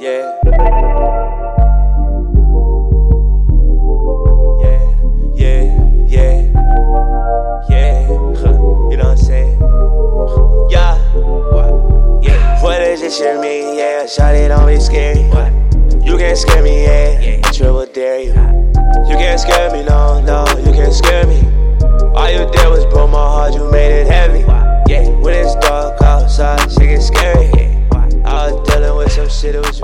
Yeah. Yeah, yeah, yeah, yeah. Huh. You know what I'm saying? Yeah. What? Yeah. What is this shit mean? Yeah, shot it don't be scary. What? You can't scare me, yeah. yeah. Triple dare you. You can't scare me, no, no, you can't scare me. All you did was broke my heart, you made it heavy. Yeah. When it's dark outside, shit get scary. Yeah. I was dealing with some shit, it was